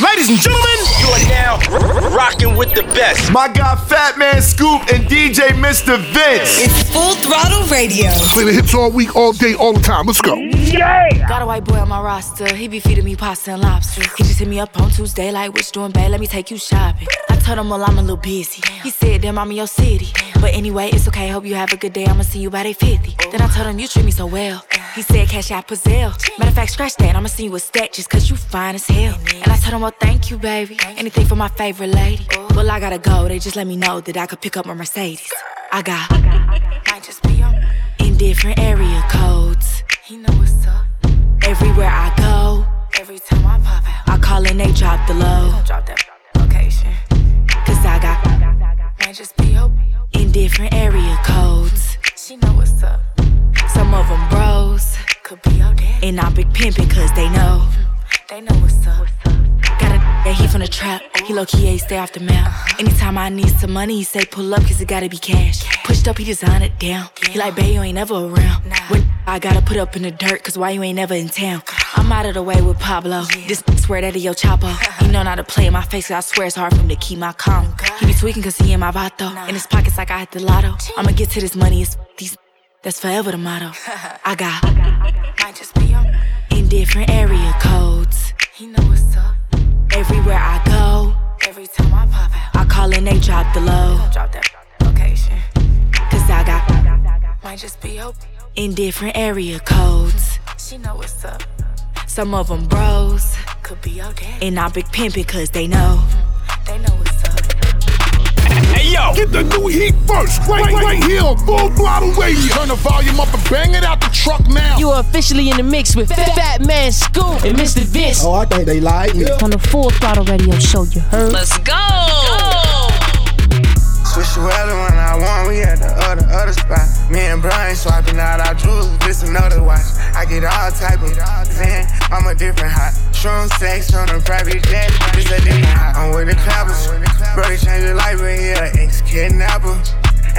Ladies and gentlemen, you are now r- rocking with the best. My guy Fatman Scoop and DJ Mr. Vince. It's Full Throttle Radio. Play the hits all week, all day, all the time. Let's go. Yeah. Got a white boy on my roster. He be feeding me pasta and lobster. He just hit me up on Tuesday like, what you doing, babe? Let me take you shopping. I told him, well, I'm a little busy. He said, damn, I'm in your city. But anyway, it's okay. Hope you have a good day. I'ma see you by day 50. Then I told him, you treat me so well. He said, Cash App or Zelle. Matter of fact, scratch that. I'ma see you a stack cause you fine as hell. And I told him, well, thank you, baby. Anything for my favorite lady. Well, I gotta go. They just let me know that I could pick up my Mercedes. I got, might just be on in different area codes. He know what's up. Everywhere I go, every time I pop out, I call and they drop the low. Drop that location. Cause I got, might just be in different area codes. She know what's up. Some of them bros, could be your dad. And I'm big pimpin' cause they know. They know what's up. Got a yeah, he from the trap. He low key ain't stay off the map. Uh-huh. Anytime I need some money, he say pull up cause it gotta be cash. Pushed up, he design it down. He like, babe, you ain't never around. When I gotta put up in the dirt cause why you ain't never in town? I'm out of the way with Pablo. This swear that he yo chapo. He know not to play in my face I swear it's hard for him to keep my calm. He be tweaking cause he in my vato. In his pockets like I hit the lotto. I'ma get to this money, it's these. That's forever the motto. I got, might just be on in different area codes. He know what's up. Everywhere I go, every time I pop out, I call and they drop the low. Drop that location. Cause I got, might just be open in different area codes. She know what's up. Some of them bros, could be your dad. And I'm big pimpin' cause they know. They know what's up. Hey yo, get the new heat first, right, right, right here on Full Throttle Radio. Turn the volume up and bang it out the truck now. You are officially in the mix with Fat, Fatman Scoop and Mr. Vince. Oh, I think they like me. On the Full Throttle Radio show, you heard? Let's go. Switch the weather when I want, we at the other, other spot. Me and Brian swapping out our jewels, this another watch. I get all type of Zan, I'm a different hot. Strong sex on a private jet, this a hot. I'm with the clappers, bro, they change your life, but yeah, ex kidnapper.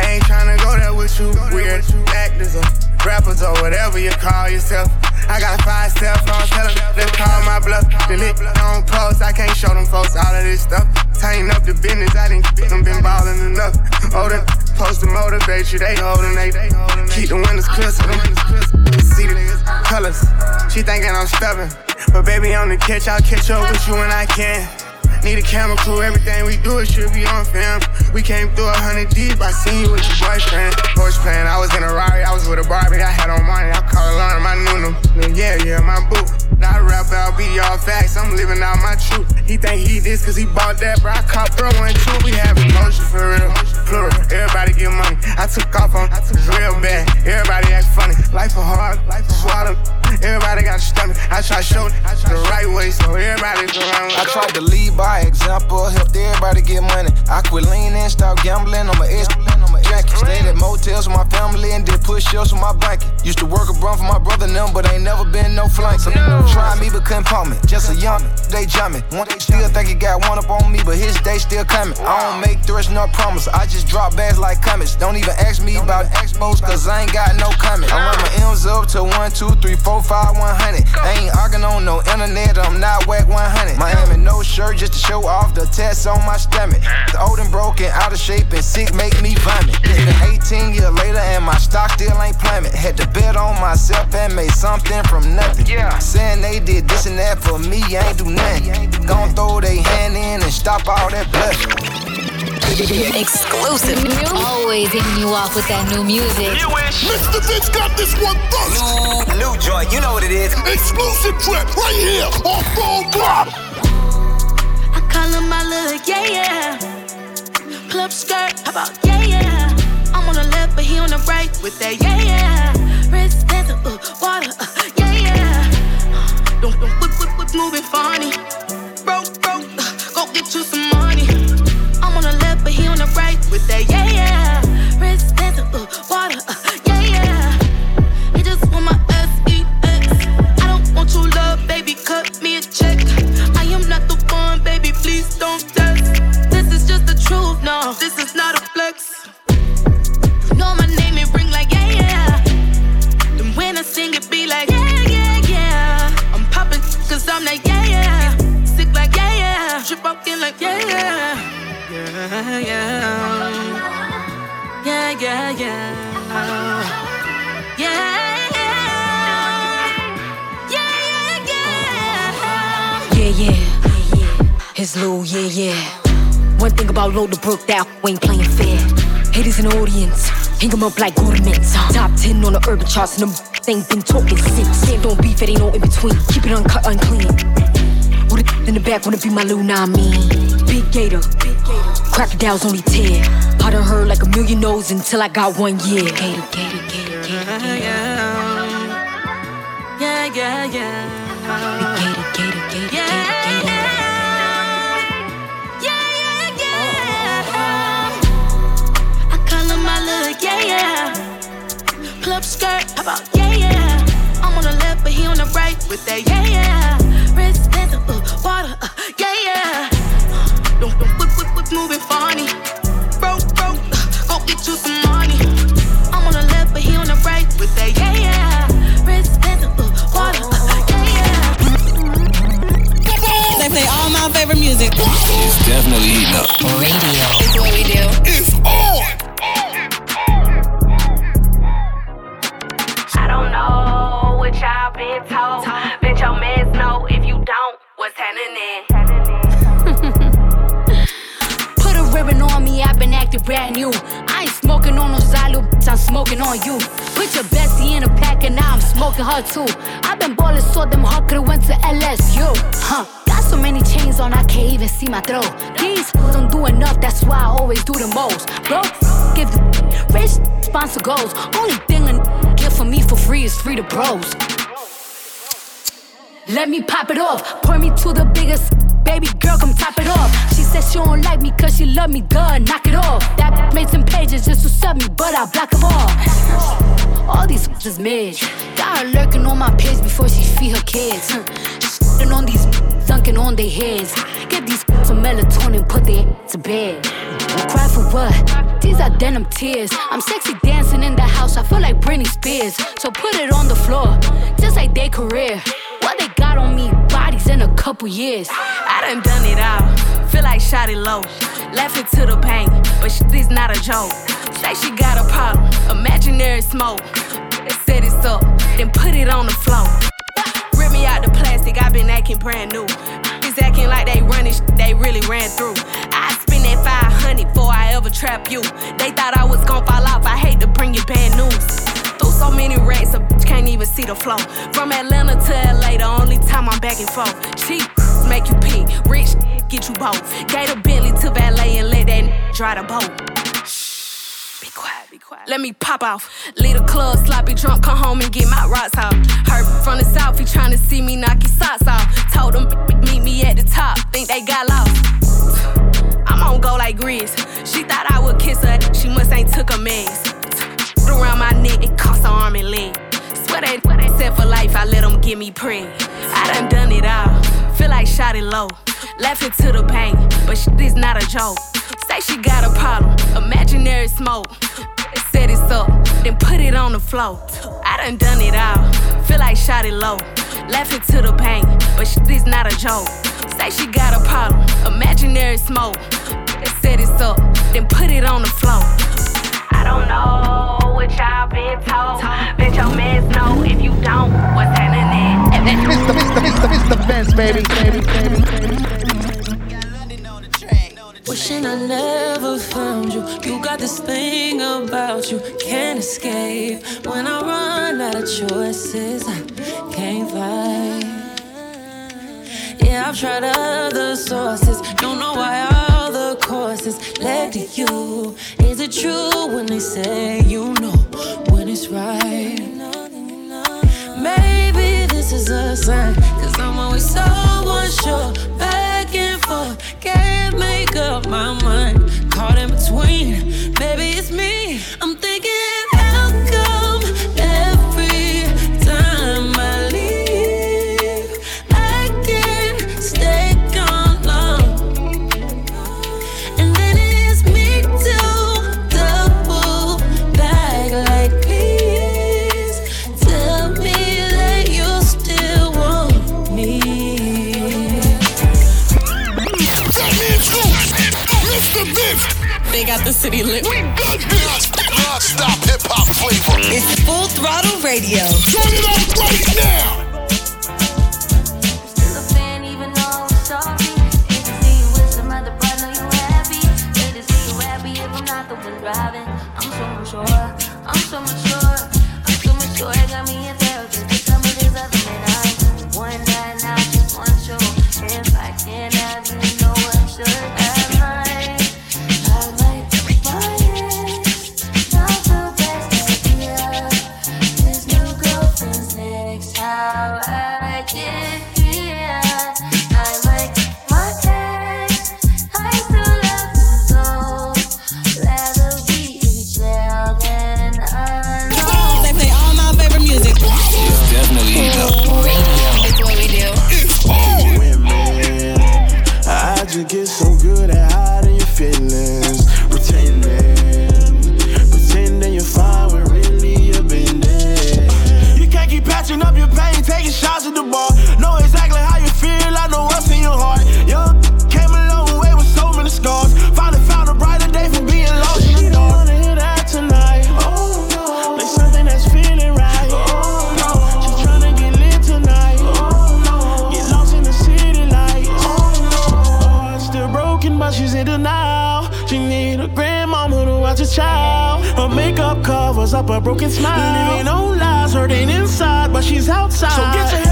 I ain't tryna go there with you, weird actors or rappers or whatever you call yourself. I got five cell phones, tell them they call my bluff. Delete on post, I can't show them folks all of this stuff. Tighten up the business, I didn't them been ballin' enough. Oh, them supposed to motivate you, they holdin' they keep the windows clear so them see the colors. She thinking I'm stubborn, but baby on the catch, I'll catch up with you when I can. Need a camera crew, everything we do it should be on film. We came through a hundred deep, I seen you with your boyfriend. Horse playing, I was in a Rari, I was with a Barbie, I had on money, I call learn my new Yeah, yeah, my boo. Not a rapper, I'll be y'all facts, I'm living out my truth. He think he this cause he bought that, bro. I caught bro one two, we have ups with my blanket. Used to work a run for my brother and them, but ain't never been no flank. Some no. try me but couldn't pump me. Just a young they jumping. One day still think he got one up on me, but his day still coming. I don't make threats nor promise. I just drop bags like comets. Don't even ask me about expos, cause I ain't got no comment. I run my M's up to one, two, three, four, five, one hundred. I ain't arguing on no internet, I'm not whack 100. Miami no shirt just to show off the tats on my stomach. The old and broken, out of shape, and sick make me vomit. It's been 18 years later and my stock still ain't plummet. Had to bet on myself and made something from nothing. Yeah. Saying they did this and that for me, I ain't do nothing. Gon' throw they hand in and stop all that blood. Exclusive. Always hitting you off with that new music. Mr. Vince got this one first. New, new joint, you know what it is. Exclusive trip right here on Full Throttle. I call him my little yeah yeah. Club skirt, how about yeah yeah? I'm on the left, but he on the right with that yeah yeah. Wrist dancing, uh, water, uh, yeah yeah. Don't don't whip whip whip moving funny. Broke broke, uh, go get you some money. I'm on the left, but he on the right with that yeah yeah. Wrist dancing, uh, water, yeah, yeah. Yeah, yeah, yeah. Yeah. It's Lou, yeah, yeah. One thing about Lola Brooke that we ain't playing fair. Haters in the audience, hang 'em up like ornaments. Top 10 on the urban charts, and them ain't been talking since. Don't beef, it ain't no in between. Keep it uncut, unclean. It in the back, wanna be my Lou, nah, I mean. Big Gator, crocodiles only tear. I done heard like a million no's until I got one year. Gator, Gator, Gator, Gator, yeah, yeah, yeah. Gator, Gator, Gator, Yeah, yeah, yeah. I call him my little yeah, yeah. Club skirt, how about yeah, yeah. I'm on the left, but he on the right with that yeah, yeah. Wrist dancing, uh, water, uh, yeah, yeah. Don't, don't whip, whip, whip, moving funny. Broke, broke, uh, go get you some money. My throat. These don't do enough, that's why I always do the most. Bro, give the rich sponsor goals. Only thing a get for me for free is free to bros. Let me pop it off. Point me to the biggest. Baby girl, come top it off. She said she don't like me cause she love me. Duh, knock it off. That made some pages just to sub me, but I block them all. All these is mid. Got her lurking on my page before she feed her kids. Shitting on these dunking on their heads. Get these some melatonin, put their to bed. Cry for what? These are denim tears. I'm sexy dancing in the house. I feel like Britney Spears. So put it on the floor, just like their career. What they got on me? Bodies in a couple years. I done done it all. Feel like shot it low. It to the pain, but shit is not a joke. Say she got a problem, imaginary smoke. Set it up, then put it on the floor. Plastic, i been acting brand new. It's acting like they running shit they really ran through. I spend that 500 before I ever trap you. They thought I was gon' fall off, I hate to bring you bad news. Through so many racks, a bitch can't even see the flow. From Atlanta to LA, the only time I'm back and forth. Cheap make you pee, rich get you both. Gate a Bentley to valet and let that dry the boat. Let me pop off. Leave the club, sloppy drunk, come home and get my rocks off. Heard from the south, he tryna see me knock his socks off. Told him meet me at the top, think they got lost. I'm on go like Grizz. She thought I would kiss her, she must ain't took a mess. Around my neck, it cost her arm and leg. Swear they, swear they said for life, I let them give me preg. I done done it all, feel like shot it low. It to the pain, but shit is not a joke. Say she got a problem, imaginary smoke. Set it up, then put it on the floor. I done done it all, feel like shot it low. Left it to the pain, but shit is not a joke. Say she got a problem, imaginary smoke. Set it up, then put it on the floor. I don't know what y'all been told. Bet your mans know if you don't, what's happening? Mr. Mr. Mr. Mr. Vince, baby. baby, baby, baby. Wishing I never found you. You got this thing about you, can't escape. When I run out of choices, I can't fight. Yeah, I've tried other sources. Don't know why all the courses led to you. Is it true when they say you know when it's right? Maybe this is a sign, cause I'm always so unsure. My mind. Caught in between, maybe it's me. Got the city lit. We good here. Non-stop hip hop flavor. It's full throttle radio. Turn it up right now. I up a broken smile. Living on lies, hurting inside, but she's outside. So get your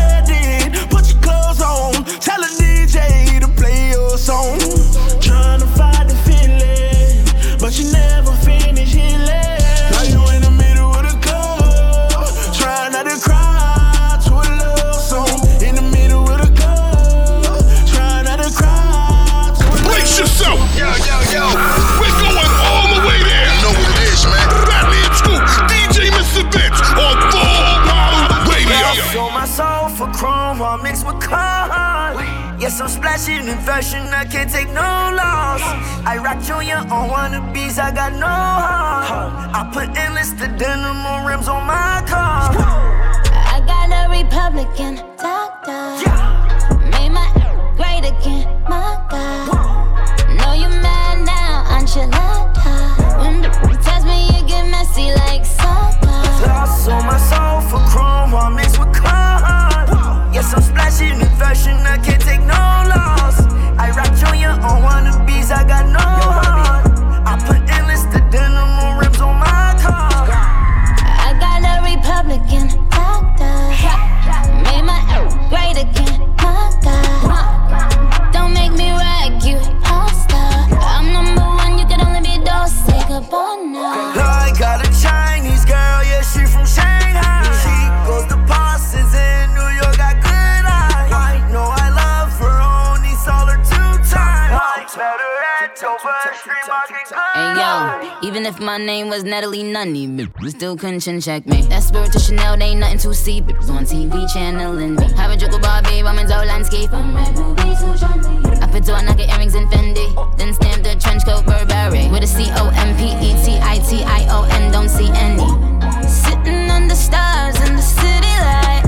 while mixed with corn. Yes, I'm splashing in fashion, I can't take no loss. I rock Junior on wannabes, I got no heart. I put endless the denim on rims on my car. I got a Republican doctor. Made my great again, my God. Know you mad now, enchilada. When the test me, you get messy like soda. I sold my soul for chrome while mixed with corn. Yes, I'm fashion, I can't take no loss. I rock on wannabes, I got no heart. Even if my name was Natalie Nunny, we still couldn't chin check me. That spirit to Chanel, they ain't nothing to see, but was on TV channeling me. Have a joke about babe, I'm in Zoe landscape. I put two Nike earrings in Fendi, then stamp the trench coat Burberry with a C O M P E T I T I O N. Don't see any. Sitting under stars in the city lights.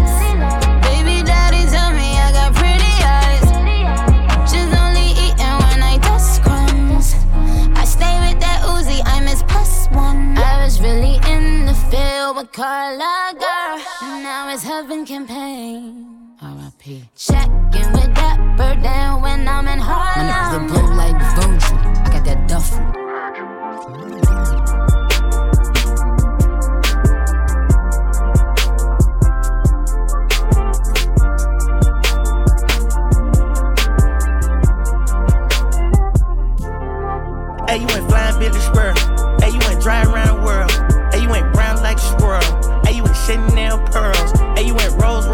Now it's heaven campaign. R.I.P. Checking with Dapper Dan when I'm in My niggas Harlem. look blue like the Virgil. I got that duffel. Hey, you ain't flying Billy Spur. Hey, you ain't dry around the world. Hey, you ain't brown like a squirrel. Hey, you went Chanel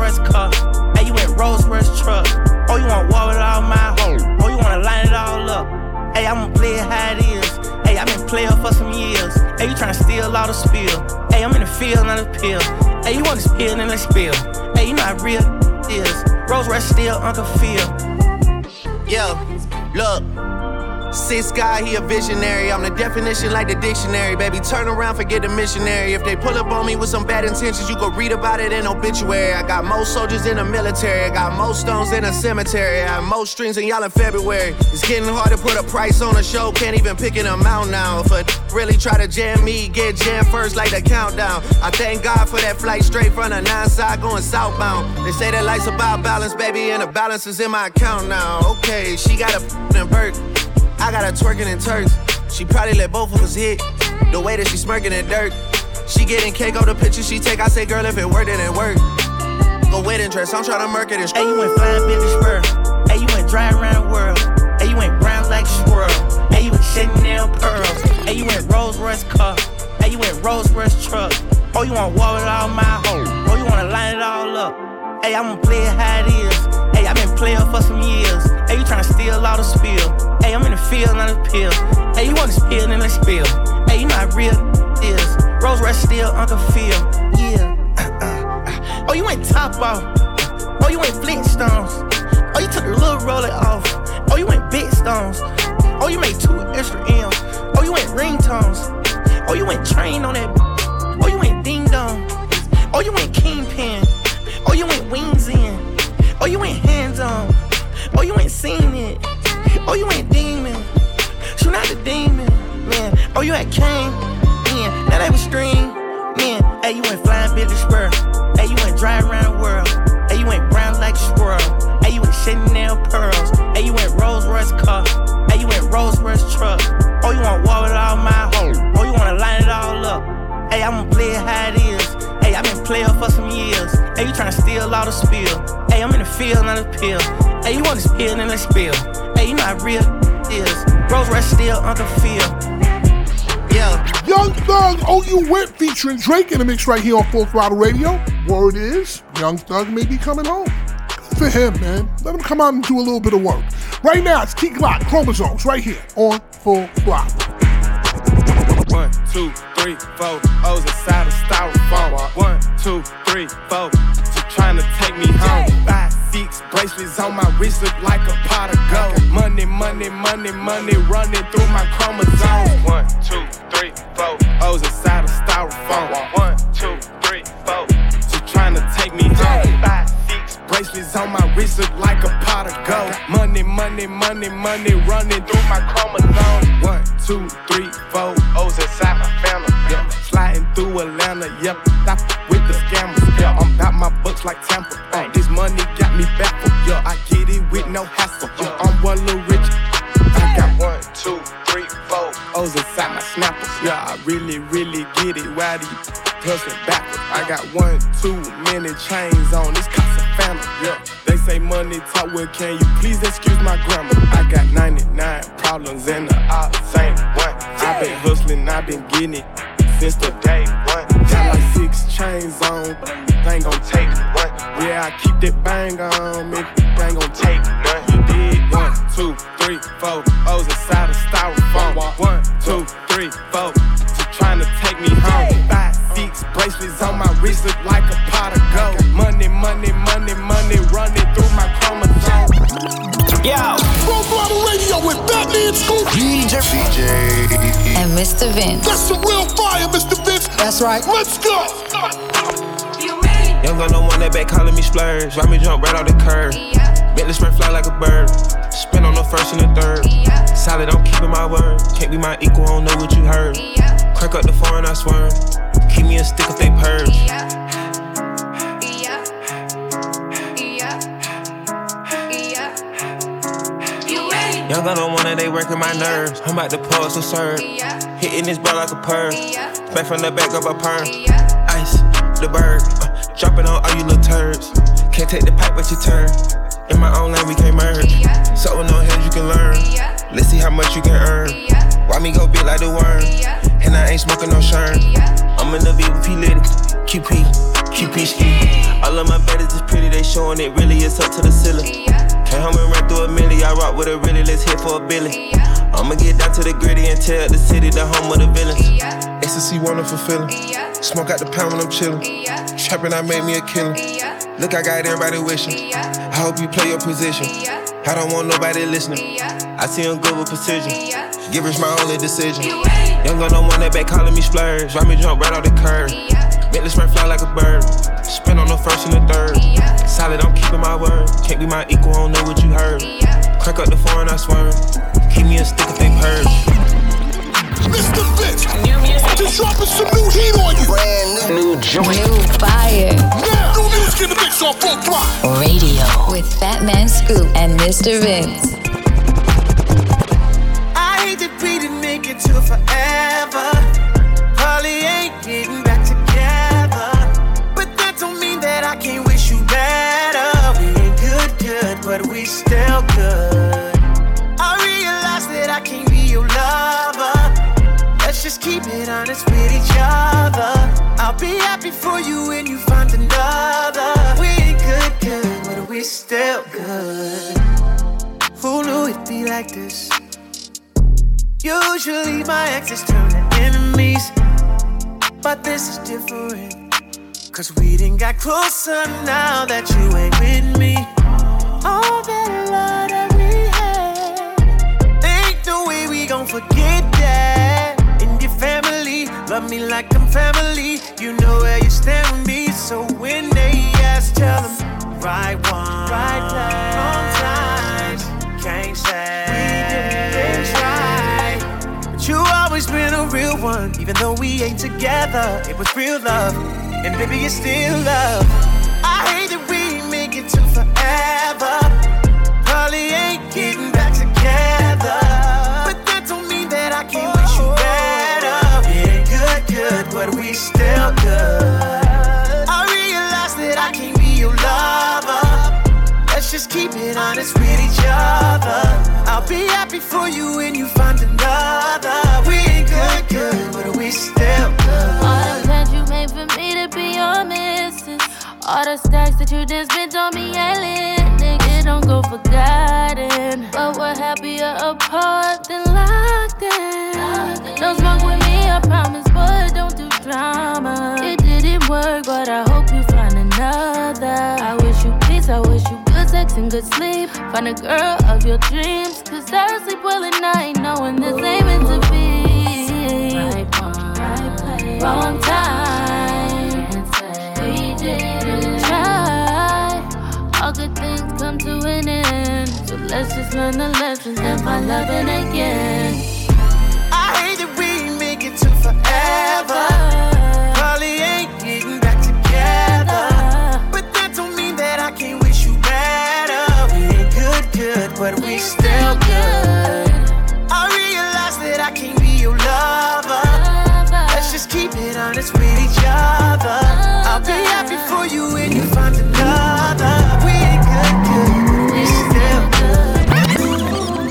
Royce car. Hey, you went Rolls Royce truck. Oh, you want war with all my hoes. Oh, you wanna line it all up. Hey, I'ma play it how it is. Hey, i been player for some years. Hey, you tryna steal all the spill. Hey, I'm in the field, not a pill. Hey, you want to spill, then let's spill. Hey, you know how real is. Rolls Royce still Uncle Phil. Yo, look. Six guy, he a visionary. I'm the definition like the dictionary, baby. Turn around, forget the missionary. If they pull up on me with some bad intentions, you go read about it in obituary. I got most soldiers in the military. I got most stones in a cemetery. I have most strings in y'all in February. It's getting hard to put a price on a show. Can't even pick an amount now. If a really try to jam me, get jammed first like the countdown. I thank God for that flight straight from the nine side going southbound. They say that life's about balance, baby, and the balance is in my account now. Okay, she got a f***ing Burt. I got her twerking in Turks. She probably let both of us hit. The way that she smirking in dirt. She getting cake on the pictures she take. I say, girl, if it worked, it worked. Go wedding dress, I'm trying to murk it Hey, you went flying business spur. Hey, you went dry around the world. Hey, you went brown like a squirrel. Hey, you went Chanel pearls. Hey, you went Rolls Royce car. Hey, you went Rolls Royce truck. Oh, you wanna wall it all my home. Oh, you wanna line it all up. Hey, I'ma play it how it is. Hey, i been playing for some years. Hey, you tryna steal all the spill. Hey, I'm in the field, not a pill. Hey, you want to spill, then let's spill. Hey, you how real is. Rolls Royce still, Uncle Phil. Yeah. oh, you went top off. Oh, you went Flintstones. Oh, you took the little roller off. Oh, you went big stones. Oh, you made two extra M's. Oh, you went ringtones. Oh, you went train on that. Oh, you went ding dong. Oh, you went kingpin. Oh, you went wings in. Oh, you went hands on. Oh, you ain't seen it. Oh, you ain't demon. Shoot out the demon, man. Oh, you had Kane, man. Now they was string, man. Hey, you went flying Billy Spur. Hey, you went dry around the world. Hey, you went brown like a squirrel. Hey, you went Chanel pearls. Hey, you went Rolls Royce car. Hey, you went Rolls Royce truck. Oh, you want wall it all my home. Oh, you wanna line it all up. Hey, I'ma play it how it is. Hey, i been playing for some years. Hey, you tryna steal all the spill. Hey, I'm in the field, not a pill. Hey, you want to spill, then let's spill. Hey, you not real is. Rolls Royce still, Uncle Phil. Yeah. Young Thug, Oh You Went featuring Drake in the mix right here on Full Throttle Radio. Word is, Young Thug may be coming home. Good for him, man. Let him come out and do a little bit of work. Right now, it's Key Glock, Chromosomes, right here on Full Throttle. One, two, three, four. O's inside of styrofoam. One, two, three, four. Trying to take me home. Five, six bracelets on my wrist look like a pot of gold. Money, money, money, money running through my chromosomes. One, two, three, four. O's inside of styrofoam. One, two, three, four. She trying to take me home. Five, six bracelets on my wrist look like a pot of gold. Money, money, money, money running through my chromosomes. One, two, three, four. O's inside my family. Yeah. Sliding through Atlanta. Yep. Stop with the scammers. Yeah. I'm about my books like Tampa. Uh, this money got me baffled. Yeah. I get it with no hassle. Yeah. I'm one little rich. I got one, two, three, four. O's inside my snappers. Yeah. I really, really get it. Why do you hustling backwards? I got one, too many chains on. This cost a family. Yeah. They say money talk. Well, can you please excuse my grammar? I got 99 problems and the odds ain't one. i been hustling, i been getting it since the day one. Got like six chains on, ain't gon' take one. Yeah, I keep that bang on, me ain't gon' take none. You did one, two, three, four. O's inside of styrofoam. One, two, three, four. She trying to take me home. Five, six bracelets on my wrist look like a pot of gold. Money, money, money, money running through my chromosomes. Yo, Full Throttle Radio with Fatman Scoop, DJ, DJ, and Mr. Vince. That's some real fire, Mr. Vince. That's right. Let's go. Young gun, no one that back calling me splurge. Ride me jump right off the curb. Bentley spread fly like a bird. Spin on the first and the third. Solid, I'm keeping my word. Can't be my equal, I don't know what you heard. Crack up the phone, I swear. Keep me a stick if they purge. Young gun on one that they working my nerves. I'm about to pause and serve. Hitting this bar like a perm. Back from the back of a perm. Ice, the bird. Uh, dropping on all you little turds. Can't take the pipe, but you turn. In my own lane, we can't merge. So with no hands, you can learn. Let's see how much you can earn. Why me go big like the worm? And I ain't smoking no shern. I'm in the V with P Litty. QP, QP ski. All of my baddies is pretty, they showing it really it's up to the ceiling. Came home and ran through a milli, I rock with a really, let's hit for a billy. I'ma get down to the gritty and tell the city the home of the villains. Ecstasy wonderful feeling. Smoke out the pound when I'm chillin'. Trapping, I made me a killer. Look, I got everybody wishing. I hope you play your position. I don't want nobody listening. I see him good with precision. Give rich my only decision. Young gun don't want that back calling me splurge. Ride me jump right off the curb. Make the spread fly like a bird. Spin on the first and the third. Solid, I'm keeping my word. Can't be my equal, I don't know what you heard. Crack up the foreign, I swear. Keep me a stick if they purge. Mr. Vince, just dropping some new heat on you. Brand new, new joint. New fire. Now, new music in the mix on Full Throttle. Radio with Fatman Scoop and Mr. Vince. Lover. Let's just keep it honest with each other. I'll be happy for you when you find another. We ain't good, good, but we still good. Who knew it'd be like this? Usually my exes turn to enemies, but this is different. Cause we didn't got closer now that you ain't with me. All that love gon' forget that. And your family, love me like I'm family. You know where you stand with me, so when they ask, tell them right one, right place, wrong times. Can't say we didn't try. But you always been a real one, even though we ain't together. It was real love, and baby, it's still love. Happy for you when you find another. We ain't good, good, but we still good. All the plans you made for me to be your missus. All the stacks that you just spent on me lit. Nigga, don't go forgotten. But we're happier apart than locked in. Don't smoke with me, I promise, but don't do drama. Good good sleep. Find a girl of your dreams. Cause I sleep well at night, knowing this ain't meant to be. Right one, wrong time. We didn't try. All good things come to an end. So let's just learn the lessons and find loving again. I'll be happy for you when you find another. We ain't good, good, we still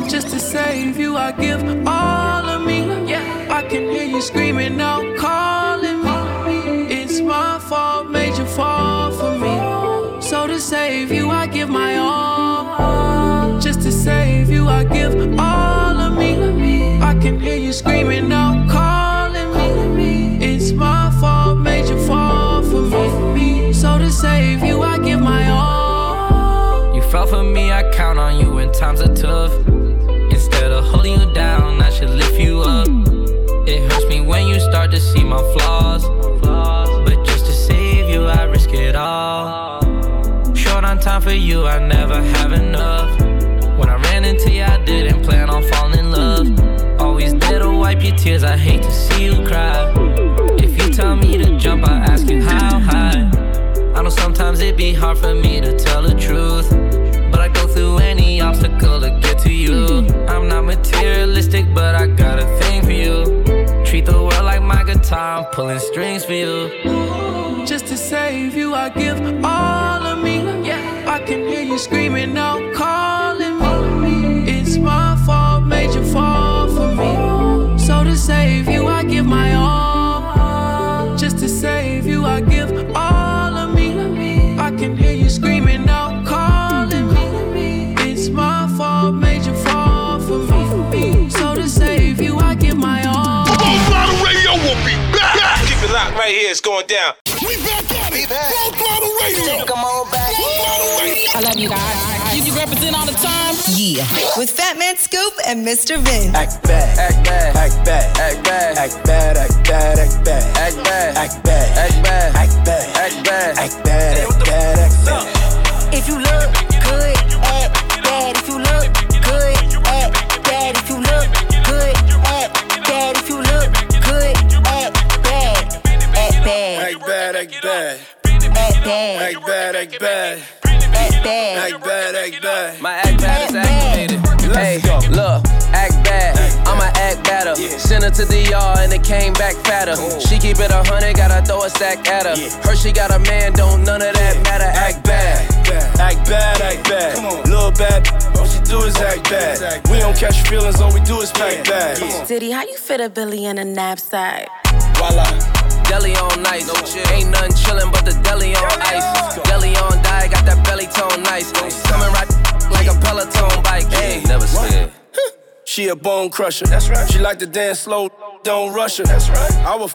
good. Just to save you, I give all of me. Yeah, I can hear you screaming out, calling me. It's my fault, made you fall for me. So to save you, I give my all. Just to save you, I give all of me. I can hear you screaming out, times are tough. Instead of holding you down, I should lift you up. It hurts me when you start to see my flaws. But just to save you, I risk it all. Short on time for you, I never have enough. When I ran into you, I didn't plan on falling in love. Always there to wipe your tears, I hate to see you cry. If you tell me to jump, I ask you how high. I know sometimes it'd be hard for me to tell the truth. To get to you. I'm not materialistic, but I got a thing for you. Treat the world like my guitar, I'm pulling strings for you. Just to save you, I give all of me. Yeah, I can hear you screaming out, calling me. It's my fault, made you fall for me. So to save you, I give my all. Just to save you, I give all of me. I can hear you screaming out, here, it's going down. We back at it. Full Throttle Radio. Come on back. Full Throttle Radio. I love you guys. You, you represent all the time. Yeah. With Fatman Scoop and Mr. Vince. Act bad, act bad, act bad, act bad, act bad, act bad, act bad, act bad, act bad, act bad, act bad, act bad, act bad, act bad. If you look bad, act bad. Act bad. Act bad, act bad. Act bad. Act bad. My act bad is activated. Hey, look, act bad. I'ma act better. Send her to the yard and it came back fatter. She keep it a hundred, gotta throw a stack at her. Her she got a man, don't none of that matter. Act bad. Act bad, act bad. Little bad, all she do is act bad. We don't catch feelings, all we do is pack bags. Diddy, how you fit a Billy in a knapsack? Voila deli on nice. Ain't nothing chillin' but the deli on ice. Deli on die, got that belly tone nice. Coming right like a Peloton bike. Hey, never scared. She a bone crusher. That's right. She like to dance slow, don't rush her. That's right. I will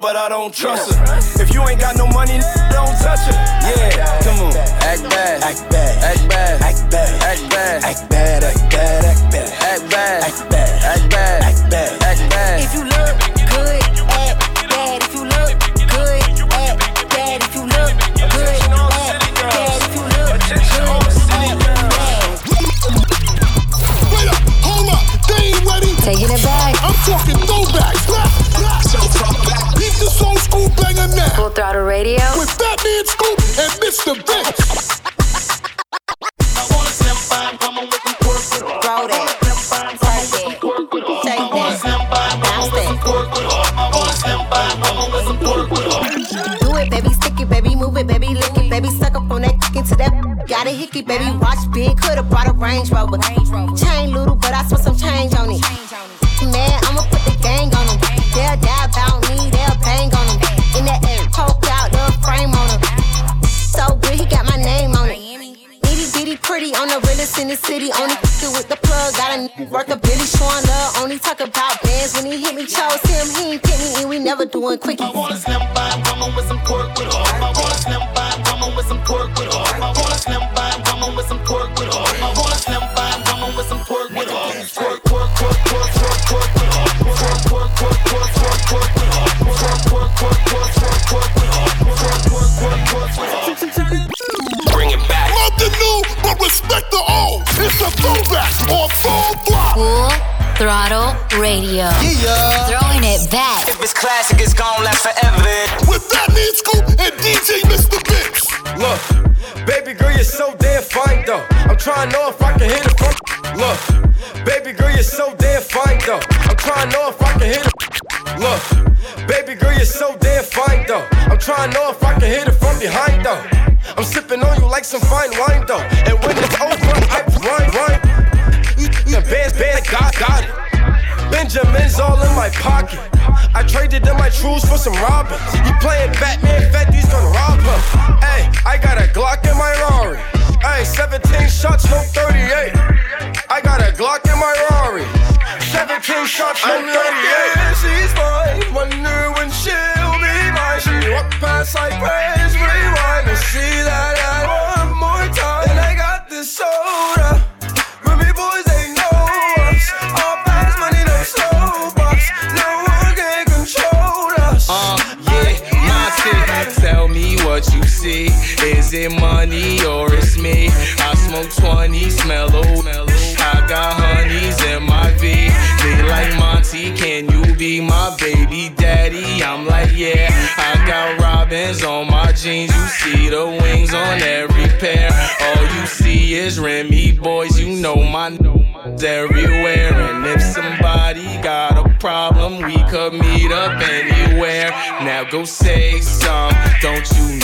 but I don't trust yeah, her. If you ain't got no money, don't touch her. Yeah, come on. Act bad, act bad, act bad, act bad, act bad, act bad, act bad. Throttle radio. Yeah. Throwing it back. If it's classic, it's gon' last forever. With Fatman Scoop and DJ Mr. Vince. Look, baby girl, you're so damn fine though. I'm trying to know if I can hit it from. Look, baby girl, you're so damn fine though. I'm trying to know if I can hit it. Look, baby girl, you're so damn fine though. I'm trying to know if I can hit it from behind though. I'm sipping on you like some fine wine though. And when it's over, I run, run. The band's band, got, got it. Benjamin's all in my pocket. I traded in my trues for some robbers. You playing Batman, Fetty's gonna rob him. Hey, I got a Glock in my Rari. Hey, 17 shots, no 38. I got a Glock in my Rari. 17 shots, no 38. she's mine. Wonder when she'll be mine. She walk past like praise, rewind and see that what you see. Is it money or it's me? I smoke 20, smell old. I got honeys in my V. They like Monty, can you be my baby daddy? I'm like, yeah. I got robins on my jeans. You see the wings on every pair. All you see is Remy boys. You know my n- everywhere. And if somebody got a problem, we could meet up anywhere. Now go say some, don't you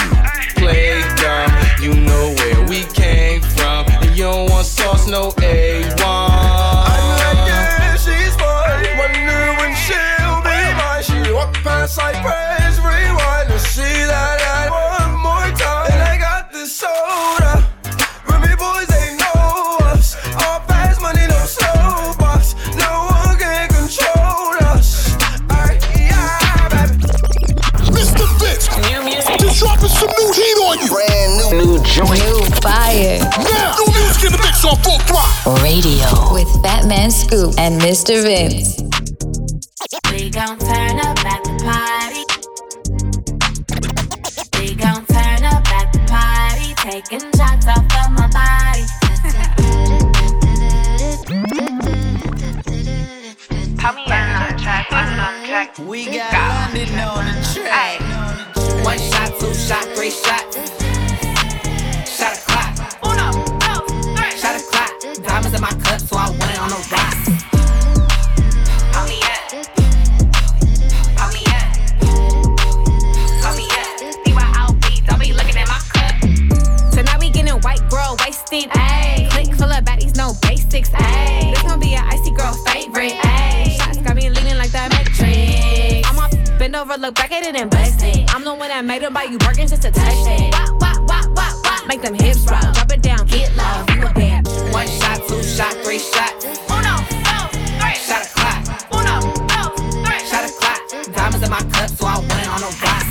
play dumb? You know where we came from. And you don't want sauce, no A1. Walk past praise, rewind and see that I one more time. And I got this soda. Remy boys, they know us. All fast money, no slow bucks. No one can control us. Ay, yeah, baby. Mr. Vince. New music. Just dropping some new heat on you. Brand new. New joint. New fire. Now, new music in the mix on Full Throttle. Radio with Fatman Scoop and Mr. Vince. We gon' turn bend over, look back at it and bust it. I'm the one that made them buy you working just to touch it. Wop, wop, wop, wop, wop. Make them hips rock, drop it down, get low. You a bad. One shot, two shot, three shot. Uno, dos, three. Shot a clock. Uno, dos, three. Shot a clock. Diamonds in my cup, so I went on a rock.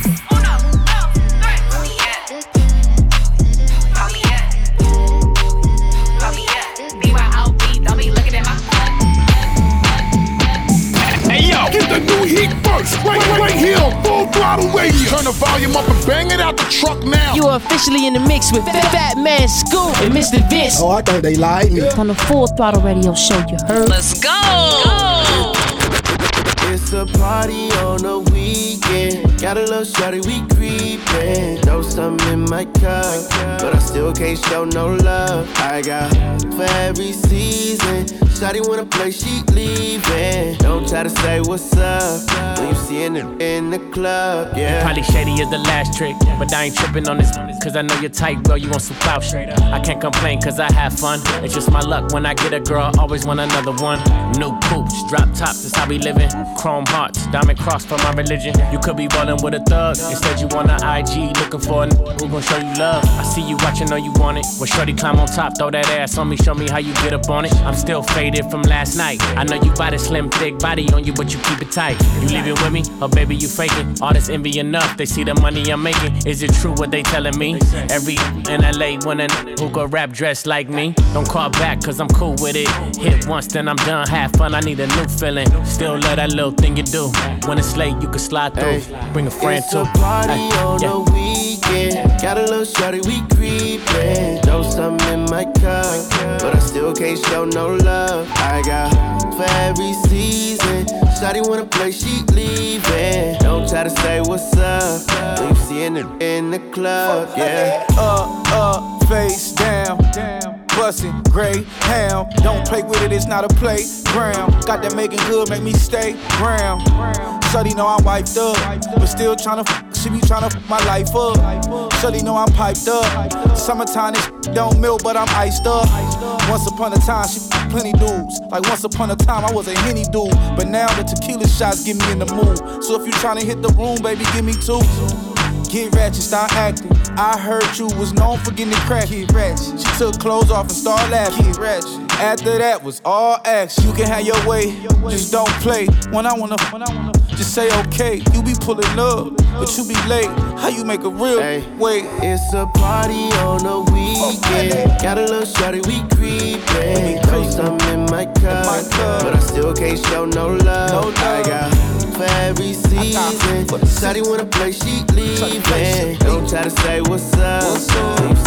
Right, right, right here on Full Throttle Radio. Turn the volume up and bang it out the truck now. You are officially in the mix with Fat Man Scoop and Mr. Vince. Oh, I thought they lied me. On the Full Throttle Radio show, you heard? Let's go. It's a party on the weekend. Got a little shawty, we creepin'. Know something in my cup, but I still can't show no love. I got for every season. Shawty wanna play, she leaving. Don't try to say what's up when you seeing it in the club, yeah. Probably shady is the last trick, but I ain't tripping on this. Cause I know you're tight, girl, you want some clout straight up. I can't complain cause I have fun. It's just my luck when I get a girl, always want another one. New poops, drop tops, that's how we living. Chrome hearts, diamond cross for my religion. You could be with a thug. Instead, you on the IG looking for a n- who gon' show you love. I see you watching, know you want it. Well, shorty climb on top, throw that ass on me, show me how you get up on it. I'm still faded from last night. I know you got a slim, thick body on you, but you keep it tight. You leave it with me, or baby, you faking. All this envy enough, they see the money I'm making. Is it true what they telling me? Every in LA want a n- who could rap dressed like me. Don't call back, cause I'm cool with it. Hit once, then I'm done. Have fun, I need a new feeling. Still love that little thing you do. When it's late, you can slide through. Bring a friend it's too. a party Ay, on yeah. the weekend. Got a little shawty, we creepin'. Know something in my cup, but I still can't show no love. I got for every season. Shawty wanna play, she leaving. Don't try to say what's up when you seeing it in the club, yeah. Up, up, face down. down. Bustin', gray hound. Don't play with it, it's not a playground. Got that making good, make me stay ground. Shorty know I'm wiped up, but still tryna f- she be tryna f- my life up. Shorty know I'm piped up. Summertime, this don't melt, but I'm iced up. Once upon a time, she f- plenty dudes. Like once upon a time, I was a henny dude. But now the tequila shots get me in the mood. So if you tryna hit the room, baby, give me two. Get ratchet, start acting. I heard you was known for getting crack. Get ratchet. She took clothes off and started laughing. Get ratchet. After that was all action. You can have your way, just don't play. When I wanna, when I wanna, just say okay. You be pulling up, but you be late. How you make a real wait? It's a party on the weekend. Oh, got a little shawty, we creepin'. Know something in my cup, but I still can't show no love. I got every season. Shawty wanna play, she leaving. Don't try to say what's up. You seeing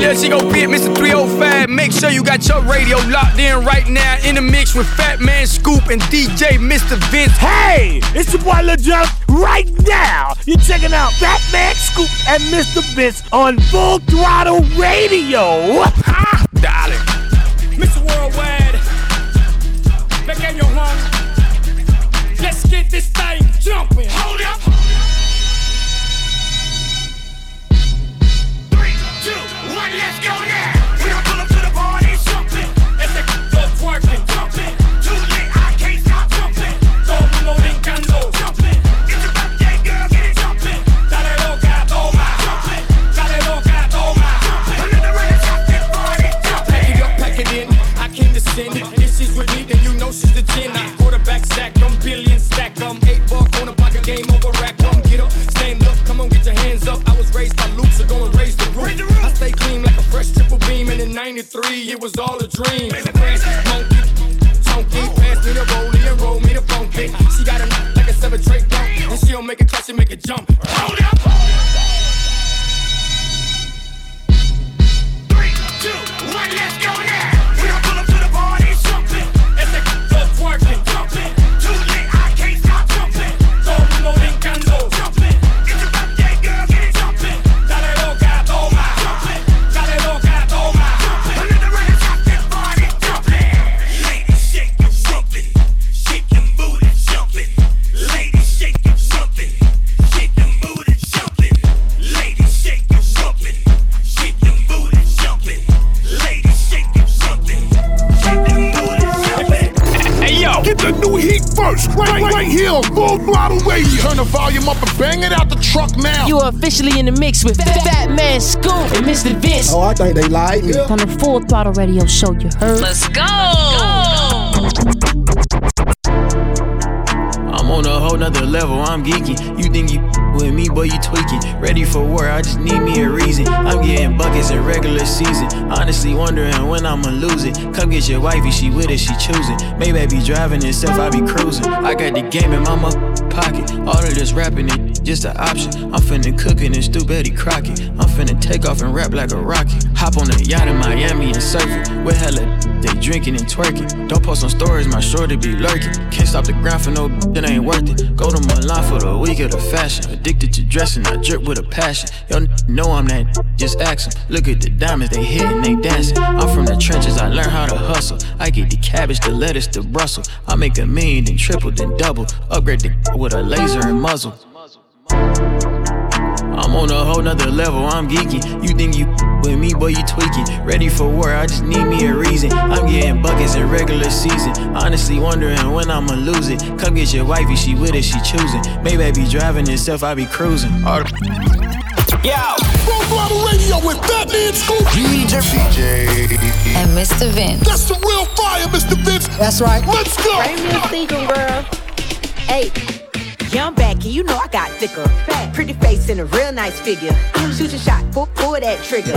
little she gon' be at Mr. 305. Make sure you got your radio locked in right now in the mix with Fatman Scoop and DJ Mr. Vince. Hey, it's your boy Lil Jon. Right now, you're checking out Fat Man Scoop and Mr. Vince on Full Throttle Radio. Ha! Darling. Mr. Worldwide, back at your home. Them eight buck a game over rack. Come get up, stand up, come on, get your hands up. I was raised by Luke, so go and raise the roof. I stay clean like a fresh triple beam, and in 93, it was all a dream. Oh, I think they lied me. On the Full Throttle Radio show, you heard. Let's go. I'm on a whole nother level, I'm geeking. You think you with me, boy, you tweaking. Ready for war, I just need me a reason. I'm getting buckets in regular season. Honestly, wondering when I'ma lose it. Come get your wifey, she with it, she choosing. Maybe I be driving itself, I be cruising. I got the game in my mo- pocket. All of this rapping it just an option. I'm finna cook in this stew Betty Crockett. I'm finna take off and rap like a rocket. Hop on a yacht in Miami and surf it. With hella they drinking and twerking. Don't post on stories, my shorty be lurking. Can't stop the grind for no that ain't worth it. Go to Milan for the week of the fashion. Addicted to dressing, I drip with a passion. Y'all know I'm that, just ask 'em. Look at the diamonds, they hitting, they dancing. I'm from the trenches, I learned how to hustle. I get the cabbage, the lettuce, the Brussels. I make a million, then triple, then double. Upgrade the with a laser and muzzle. I'm on a whole nother level, I'm geeking. You think you with me, boy, you tweaking. Ready for war, I just need me a reason. I'm getting buckets in regular season. Honestly, wondering when I'ma lose it. Come get your wifey, she with it, she choosing. Maybe I be driving itself, I be cruising. All Yo, Full Throttle Radio with Fatman Scoop. DJ. DJ. And Mr. Vince. That's the real fire, Mr. Vince. That's right. Let's go. Bring me a single girl. Hey. Young back, and you know I got thicker. Fat. Pretty face and a real nice figure. Shoot your shot, pull, pull that trigger.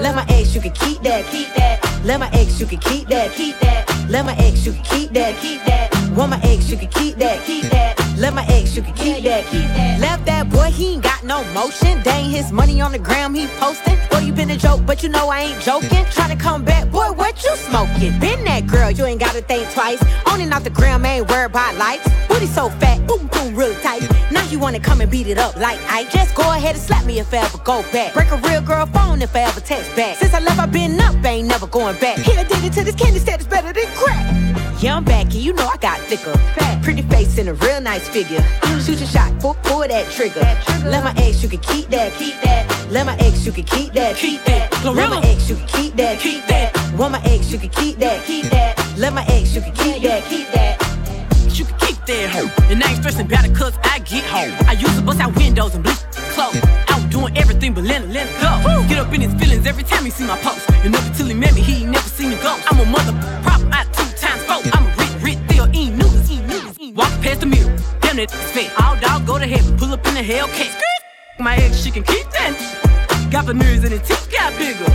Let my ex, you can keep that, keep that. Let my ex, you can keep that, keep that. Let my ex, you can keep that, keep that. Want my ex, you can keep that, keep that. Let my ex, you can keep that, keep that. Left that boy, he ain't got no motion. Dang his money on the gram, he posting. Boy, you been a joke, but you know I ain't joking. Tryna come back, boy, what you smoking? Been that girl, you ain't gotta think twice. On and off the gram, ain't worried about likes. Booty so fat, boom, boom, really tight. Now you wanna come and beat it up like I just go ahead and slap me if I ever go back. Break a real girl phone if I ever text back. Since I left, I been up, ain't never going back. Here, did it to this candy status better than crack. Yeah, I'm back, and you know I got thicker. Fat, pretty face and a real nice figure. Mm. Shoot your shot, pull, pull that trigger. Let my ex, you can keep that, keep that. Let my ex, you can keep that, keep that. Let my ex, you can keep that, keep that. Want my ex, you can keep that, keep that. Let my ex, you can keep that, keep that. You can keep that hoe. And I ain't stressing about it cause I get home. I used to bust out windows and bleach clothes. I doing everything but let it, let it go. Get up in his feelings every time he see my post. And up until he met me, he ain't never seen a ghost. I'm a mother problem out two I'm a rich, rich deal, ain't news. Walk past the mirror, damn it, it's fake. All dog go to heaven, pull up in the Hellcat. My ex, she can keep that. Got the news and the teeth got bigger.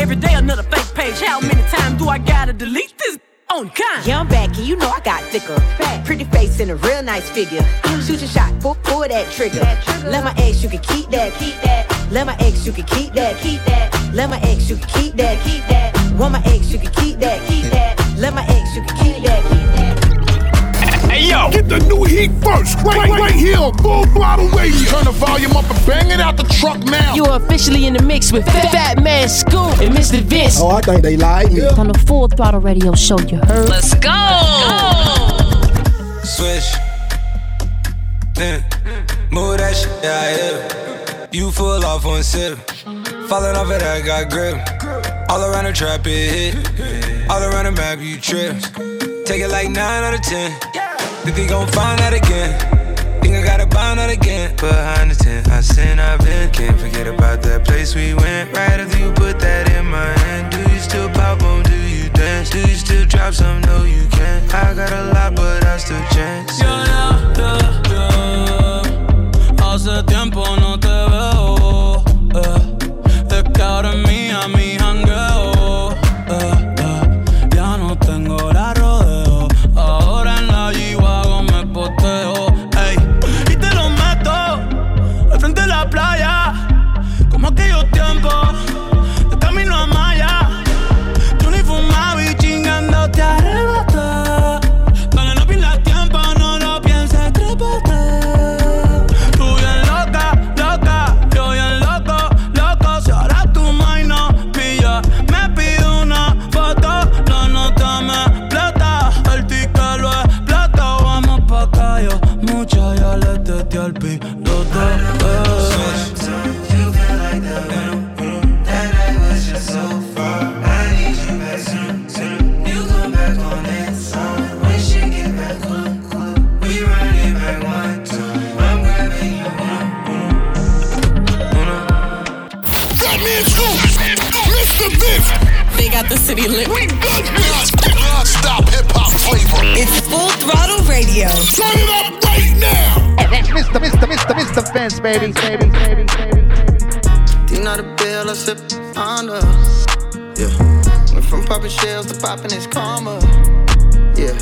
Every day another fake page. How many times do I gotta delete this? On kind. Yeah, I'm back, and you know I got thicker. Fat, pretty face and a real nice figure. Mm. Shoot your shot, pull, pull that trigger. Let my ex, you can keep that, keep that. Let my ex, you can keep that, keep that. Let my ex, you can keep that, keep that. Want my ex, you can keep that, keep that. Let my ex, you can keep that, keep that. Hey yo, get the new heat first, right, right, right here on Full Throttle Radio. Turn the volume up and bang it out the truck now. You are officially in the mix with Fatman Scoop and Mr. Vince. Oh, I think they like me. On the Full Throttle Radio show, you heard. Let's go. Switch. Then mm. move that shit out here. You full off one sip. Falling off it, I got grip. All around the trap, it hit. All around the map, you trips. Take it like 9 out of 10. Think they gon' find out again. Think I gotta find out again. Behind the tent, I sin, I've been. Can't forget about that place we went. Right after you put that in my hand. Do you still pop on? Do you dance? Do you still drop some? No, you can't. I got a lot, but I still chance. Yeah, yeah, yeah, yeah. Got the city lit. We good here. Non-stop hip-hop flavor. It's full throttle radio. Turn it up right now. That's Mr. Mr. Mr. Mr. Vince, baby, baby, baby, baby. Dinar the bill, I sip Honda. Yeah. Went from popping shells to popping his karma. Yeah.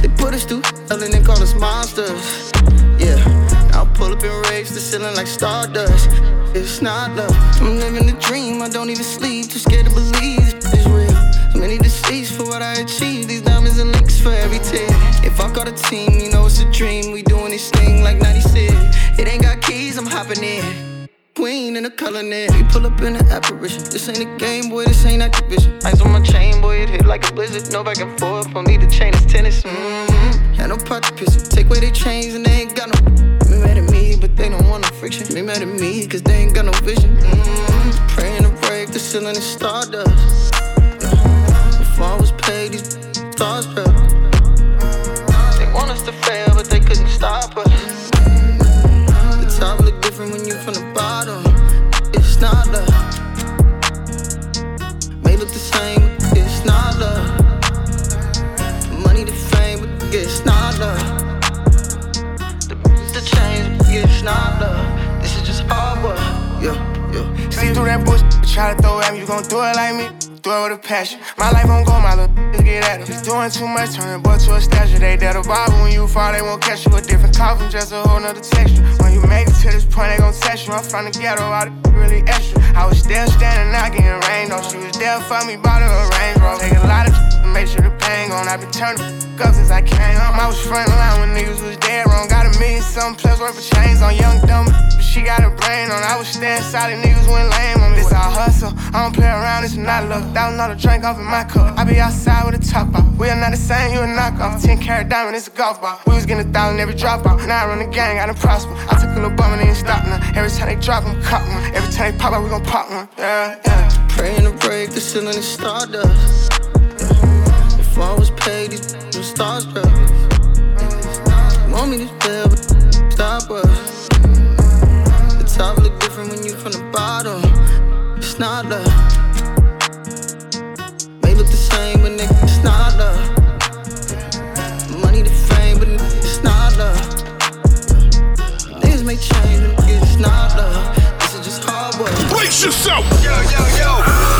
They put us through hell and they call us monsters. Yeah. Now I pull up and raise the ceiling like stardust. It's not love. I'm living the dream. I don't even sleep. Team, you know it's a dream. We doing this thing like 96. It ain't got keys, I'm hopping in. Queen in a color net. We pull up in an apparition. This ain't a game, boy. This ain't Activision. Ice on my chain, boy. It hit like a blizzard. No back and forth. Don't need the chain. It's tennis. Mm-hmm. Had no piss it. Take away their chains and they ain't got no. Be mad at me, but they don't want no friction. Be mad at me, cause they ain't got no vision. Mm-hmm. Praying to break the ceiling is stardust. If I was paid, these starstruck. They but stop us. The top look different when you from the bottom. It's not love. May look the same, but it's not love. The money, the fame, but it's not love. The, the change, but it's not love. This is just hard work. Yeah, yeah. See through that bush, try to throw at me, you gon' do it like me. It with a passion. My life on go, my little niggas get at it. Just doing too much, turning boy to a statue. They dead a Bible when you fall, they won't catch you. A different coffin, just a whole nother texture. When you make it to this point, they gon' test you. I'm from the ghetto, all the really extra. I was still standing out getting rained on. She was there for me, bought her a Range Rover. Take a lot of to make sure the pain gone. I been turning up since I came home. I was front line when niggas was dead wrong. Got a million something plus worth of chains on young dumb. But she got a brain on. I was staying solid, niggas went lame on me. This all hustle. I don't play around, it's not luck. Thousand dollar drink off in my cup. I be outside with a top off. We are not the same, you a knockoff. 10 carat diamond, it's a golf ball. We was getting a thousand every drop out. Now I run the gang, I done prosper. I took a little bum and ain't stop now. Every time they drop them, cop one. Every time they pop out, we gon' pop one. Yeah, yeah. Praying to break the ceiling is stardust. Yeah. If I was paid, these was starstruck. Want me to fail, but stop us. The top look different when you from the bottom. It's not love. May look the same, but nigga, it's not love. Money to fame, but nigga, it's not love. Niggas may change, but nigga, it's not love. This is just hard work. Brace yourself. Yo, yo, yo.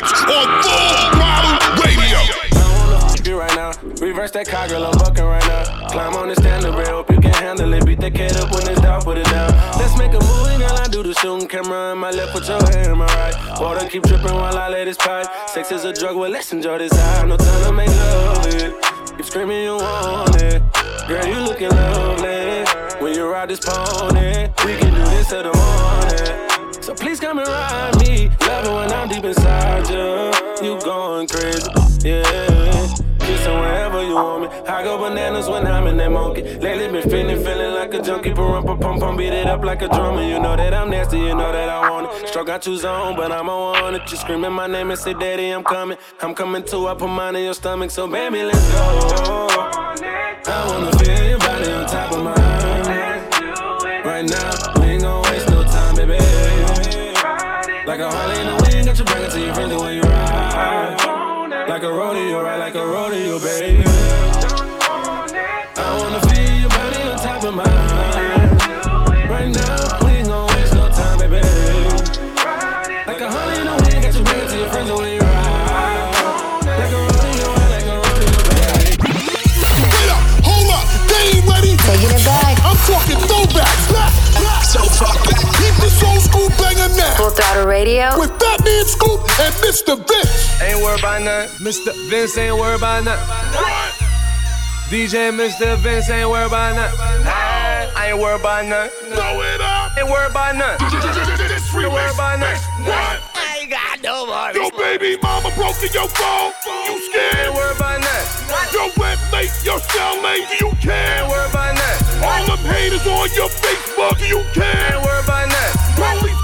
Vince on Full Throttle Radio. right now. Reverse that car, girl, I'm bucking right now. Climb on the standard rail, hope you can handle it. Beat that kid up when it's down, put it down. Let's make a movie, girl. I do the shooting camera in my left, put your hand in my right. Water keep dripping while I let this pipe. Sex is a drug, well, let's enjoy this high. No time to make love it. Keep screaming, you want it. Girl, you looking lovely. When you ride this pony, we can do this till the morning. So please come and ride me. Love it when I'm deep inside you. You going crazy, yeah. Kissing wherever you want me. I go bananas when I'm in that monkey. Lately been feeling, feeling like a junkie. Pum pum pum pum, beat it up like a drummer. You know that I'm nasty, you know that I want it. Stroke out your zone, but I'm on it. You screaming my name and say, Daddy, I'm coming. I'm coming too. I put mine in your stomach, so baby, let's go. I wanna feel your body on top of mine. Like a Harley in the wind, got you bring it to your friends when you ride. Like a rodeo, right? Like a rodeo, baby. I wanna feel your body on top of mine. Right now, we ain't gon' waste no time, baby. Like a Harley in the wind, got you bring it to your when you ride. Like a rodeo, right? Like a rodeo, baby. Wait up, hold up, they ain't ready. Taking it back. I'm talking throwbacks. So far back. Keep this old school banger now. Full Throttle Radio. With Fatman Scoop and Mr. Vince. Ain't worried about nothing. Mr. Vince ain't worried about nothing. DJ Mr. Vince ain't worried about nothing. I ain't worried about nothing. Throw it up. Ain't worried about nothing. This Ain't worried remix. about nothing. What? I ain't got no money. Your baby mama broke in your phone. You scared? Ain't worried about nothing. Your rent late, your cellmate. Do you care? Ain't worried about nothing. All them haters on your Facebook. Do you care? Ain't worried about nothing. Police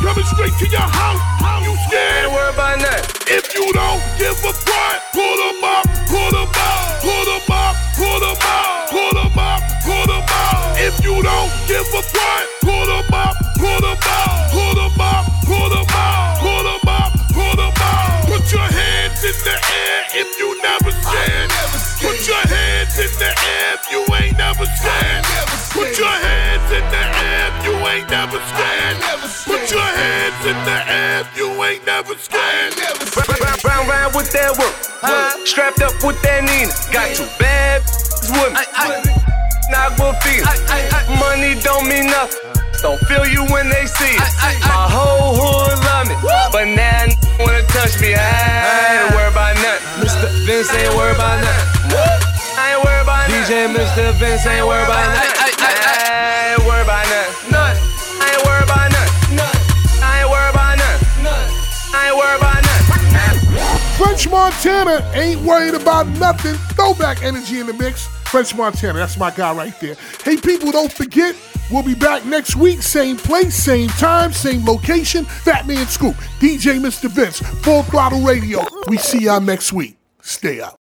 coming straight to your house. How you scared? Ain't worried about nothing. If you don't give a fuck, put 'em up, put 'em out, put 'em up, put 'em out, put 'em up, put 'em out. If you don't give a fuck, put 'em up, put 'em out, put 'em up, put 'em out, put 'em up, put 'em out. Put your hands in the air if you never scared. Put your hands in the air if you ain't never scared. Put your hands in the air if you ain't never scared. Put your hands in the air you ain't never scared. Round, round, round with that work. Strapped up with that Nina. Got two bad with me. Knock with feet. Money don't mean nothing. Don't feel you when they see it. My whole hood love me. But now n- wanna touch me. I ain't worried about nothing. Mr. Vince ain't worried about nothing. I ain't worried about nothing. DJ Mr. Vince ain't worried about nothing. I ain't worried about nothing. French Montana ain't worried about nothing. Throwback energy in the mix. French Montana, that's my guy right there. Hey, people, don't forget, we'll be back next week. Same place, same time, same location. Fatman Scoop, DJ Mr. Vince, Full Throttle Radio. We see y'all next week. Stay out.